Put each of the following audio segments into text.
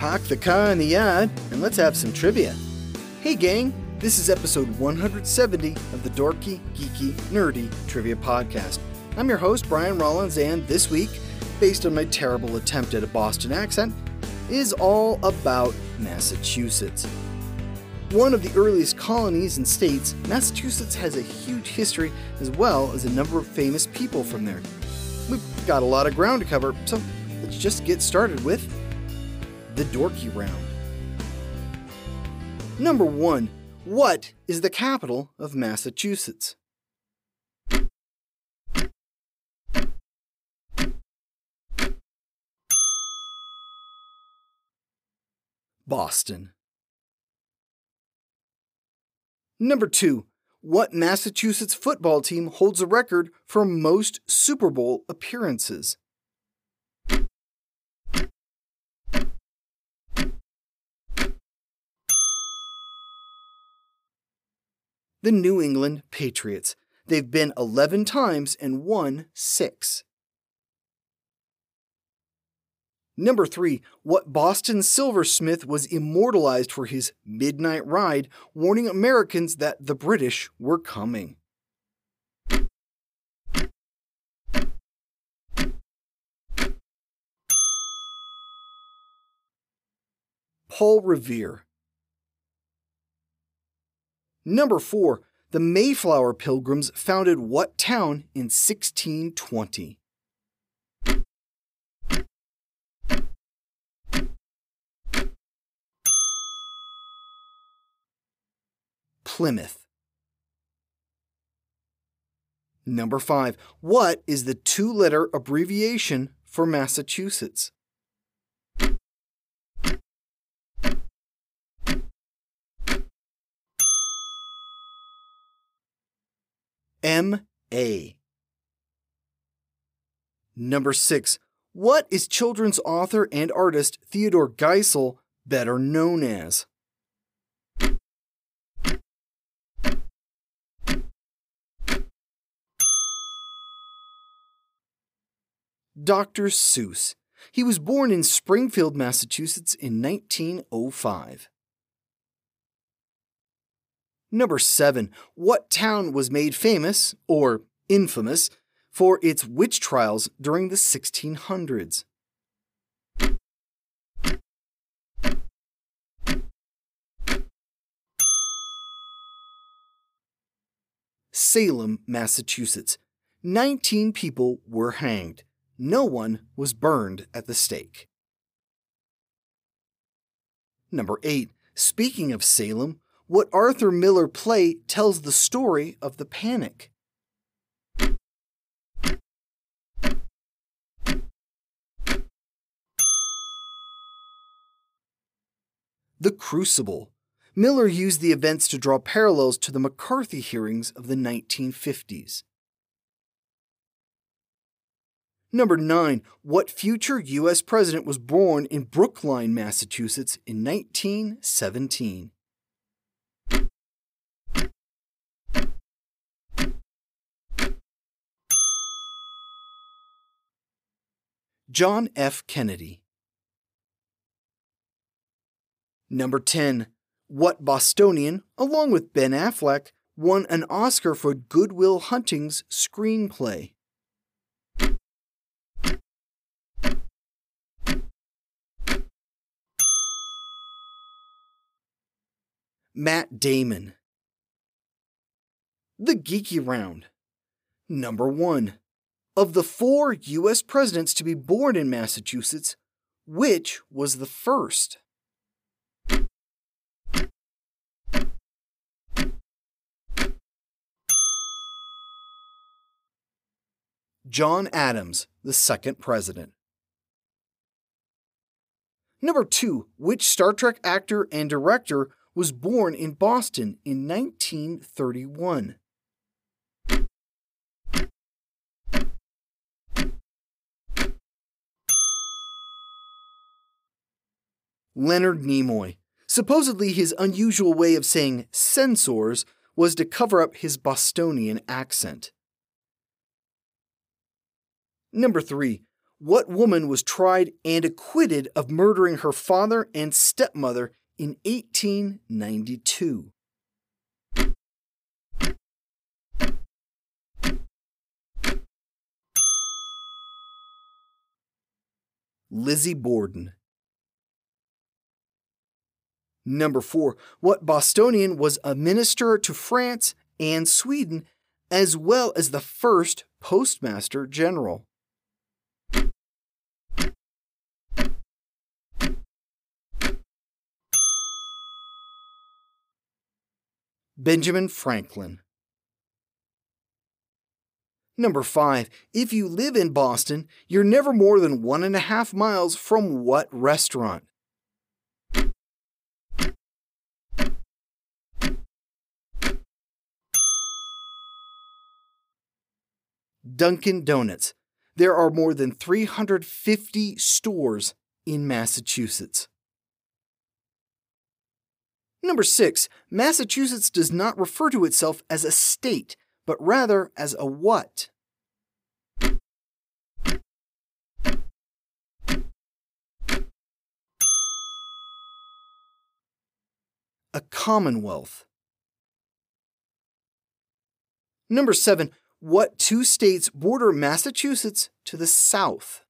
Park the car in the yard and let's have some trivia. Hey, gang, this is episode 170 of the Dorky, Geeky, Nerdy Trivia Podcast. I'm your host, Brian Rollins, and this week, based on my terrible attempt at a Boston accent, is all about Massachusetts. One of the earliest colonies and states, Massachusetts has a huge history as well as a number of famous people from there. We've got a lot of ground to cover, so let's just get started with the Dorky Round. Number 1. What is the capital of Massachusetts? Boston. Number 2. What Massachusetts football team holds a record for most Super Bowl appearances? The New England Patriots. They've been 11 times and won 6. Number 3. What Boston silversmith was immortalized for his midnight ride, warning Americans that the British were coming? Paul Revere. Number 4. The Mayflower Pilgrims founded what town in 1620? Plymouth. Number 5. What is the two letter abbreviation for Massachusetts? M.A. Number 6. What is children's author and artist Theodore Geisel better known as? Dr. Seuss. He was born in Springfield, Massachusetts in 1905. Number 7. What town was made famous, or infamous, for its witch trials during the 1600s? Salem, Massachusetts. 19 people were hanged. No one was burned at the stake. Number 8. Speaking of Salem, what Arthur Miller play tells the story of the panic. The Crucible. Miller used the events to draw parallels to the McCarthy hearings of the 1950s. Number 9. What future U.S. president was born in Brookline, Massachusetts in 1917? John F. Kennedy. Number 10. What Bostonian, along with Ben Affleck, won an Oscar for Good Will Hunting's screenplay? Matt Damon. The Geeky Round. Number 1. Of the four U.S. presidents to be born in Massachusetts, which was the first? John Adams, the second president. Number 2. Which Star Trek actor and director was born in Boston in 1931? Leonard Nimoy. Supposedly, his unusual way of saying censors was to cover up his Bostonian accent. Number 3. What woman was tried and acquitted of murdering her father and stepmother in 1892? Lizzie Borden. Number 4. What Bostonian was a minister to France and Sweden, as well as the first postmaster general? Benjamin Franklin. Number 5. If you live in Boston, you're never more than one and a half miles from what restaurant? Dunkin' Donuts. There are more than 350 stores in Massachusetts. Number 6. Massachusetts does not refer to itself as a state, but rather as a what? A commonwealth. Number 7. What two states border Massachusetts to the south?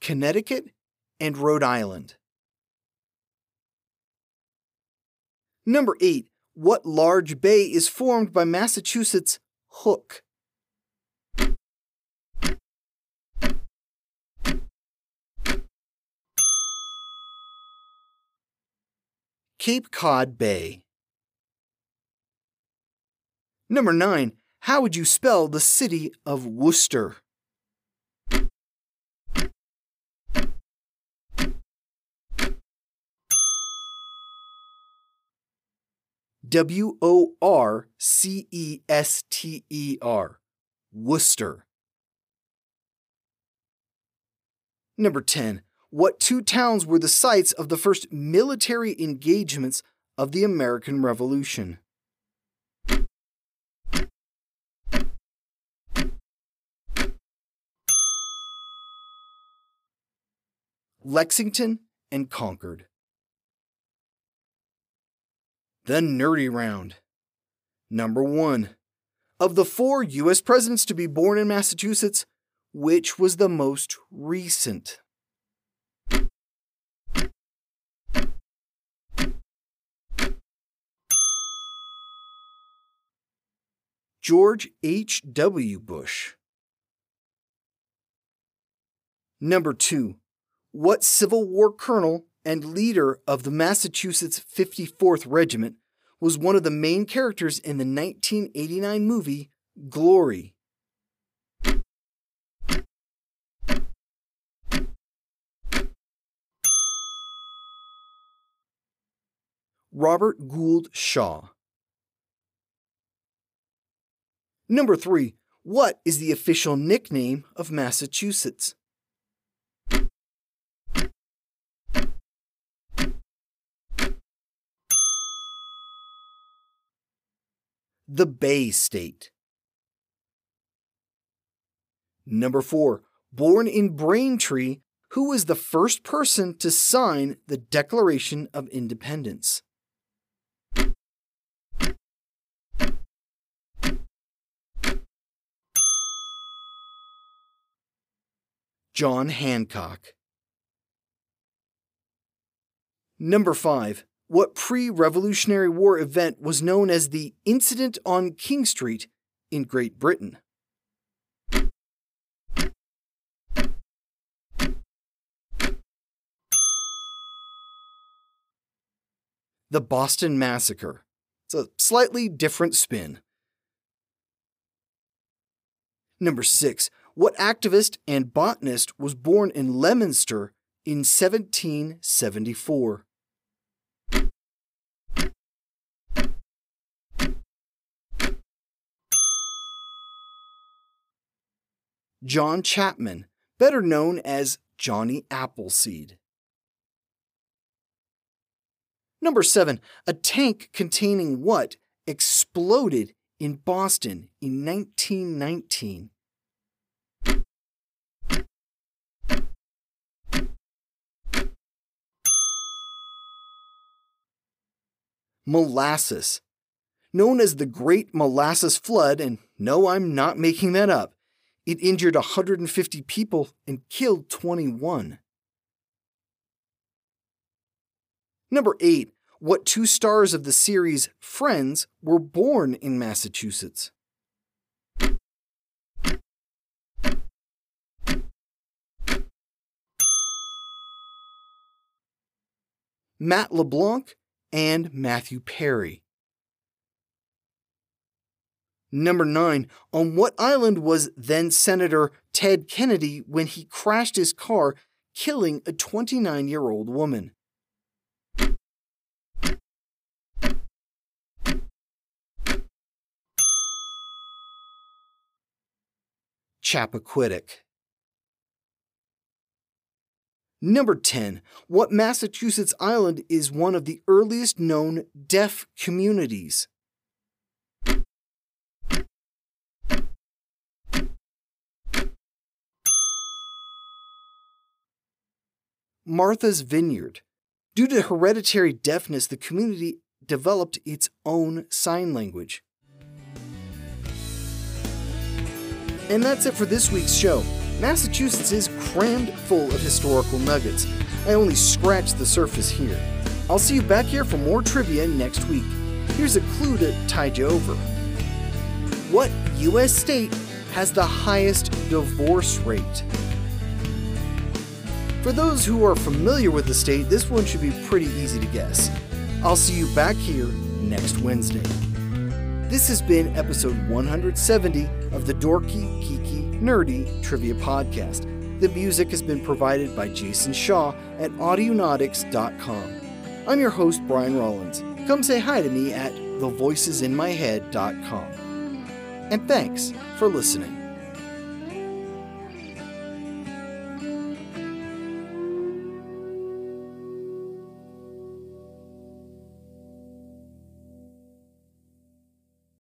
Connecticut and Rhode Island. Number 8. What large bay is formed by Massachusetts' Hook? Cape Cod Bay. Number 9. How would you spell the city of Worcester? W O R C E S T E R. Worcester. Number 10. What two towns were the sites of the first military engagements of the American Revolution? Lexington and Concord. The Nerdy Round. Number 1. Of the four U.S. presidents to be born in Massachusetts, which was the most recent? George H.W. Bush. Number 2. What Civil War colonel and leader of the Massachusetts 54th Regiment was one of the main characters in the 1989 movie Glory? Robert Gould Shaw. Number 3. What is the official nickname of Massachusetts? The Bay State. Number 4. Born in Braintree, who was the first person to sign the Declaration of Independence? John Hancock. Number 5. What pre Revolutionary War event was known as the Incident on King Street in Great Britain? the Boston Massacre. It's a slightly different spin. Number 6. What activist and botanist was born in Leominster in 1774? John Chapman, better known as Johnny Appleseed. Number 7. A tank containing what exploded in Boston in 1919? Molasses. Known as the Great Molasses Flood, and no, I'm not making that up, it injured 150 people and killed 21. Number 8. What two stars of the series Friends were born in Massachusetts? Matt LeBlanc and Matthew Perry. Number 9. On what island was then Senator Ted Kennedy when he crashed his car, killing a 29 year old woman? Chappaquiddick. Number 10. What Massachusetts island is one of the earliest known deaf communities? Martha's Vineyard. Due to hereditary deafness, the community developed its own sign language. And that's it for this week's show. Massachusetts is crammed full of historical nuggets. I only scratched the surface here. I'll see you back here for more trivia next week. Here's a clue to tide you over. What U.S. state has the highest divorce rate? For those who are familiar with the state, this one should be pretty easy to guess. I'll see you back here next Wednesday. This has been episode 170 of the Dorky, Geeky, Nerdy Trivia Podcast. The music has been provided by Jason Shaw at Audionautix.com. I'm your host, Brian Rollins. Come say hi to me at thevoicesinmyhead.com. And thanks for listening.